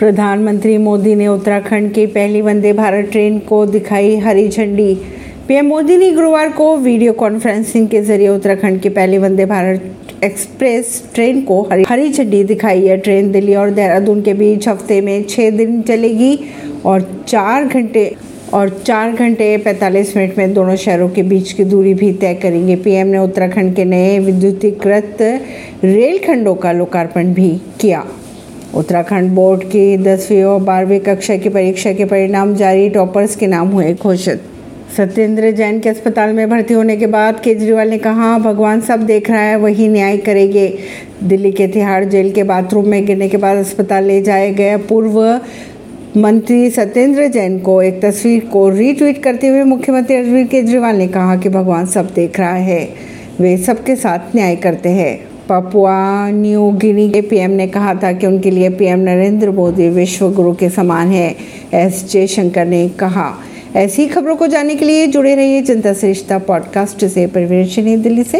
प्रधानमंत्री मोदी ने उत्तराखंड की पहली वंदे भारत ट्रेन को दिखाई हरी झंडी। पीएम मोदी ने गुरुवार को वीडियो कॉन्फ्रेंसिंग के ज़रिए उत्तराखंड की पहली वंदे भारत एक्सप्रेस ट्रेन को हरी हरी झंडी दिखाई। है ट्रेन दिल्ली और देहरादून के बीच हफ़्ते में छः दिन चलेगी और चार घंटे और चार घंटे 45 मिनट में दोनों शहरों के बीच की दूरी भी तय करेंगे। पीएम ने उत्तराखंड के नए विद्युतीकृत रेलखंडों का लोकार्पण भी किया। उत्तराखंड बोर्ड की दसवीं और बारहवीं कक्षा की परीक्षा के परिणाम जारी, टॉपर्स के नाम हुए घोषित। सत्येंद्र जैन के अस्पताल में भर्ती होने के बाद केजरीवाल ने कहा, भगवान सब देख रहा है, वही न्याय करेंगे। दिल्ली के तिहाड़ जेल के बाथरूम में गिरने के बाद अस्पताल ले जाए गए पूर्व मंत्री सत्येंद्र जैन को। एक तस्वीर को रीट्वीट करते हुए मुख्यमंत्री अरविंद केजरीवाल ने कहा कि भगवान सब देख रहा है, वे सबके साथ न्याय करते हैं। पपुआ न्यू गिनी के पीएम ने कहा था कि उनके लिए पीएम नरेंद्र मोदी विश्व गुरु के समान है, एस जयशंकर ने कहा। ऐसी खबरों को जानने के लिए जुड़े रहिए जनता श्रेष्ठता पॉडकास्ट से, परिवेश दिल्ली से।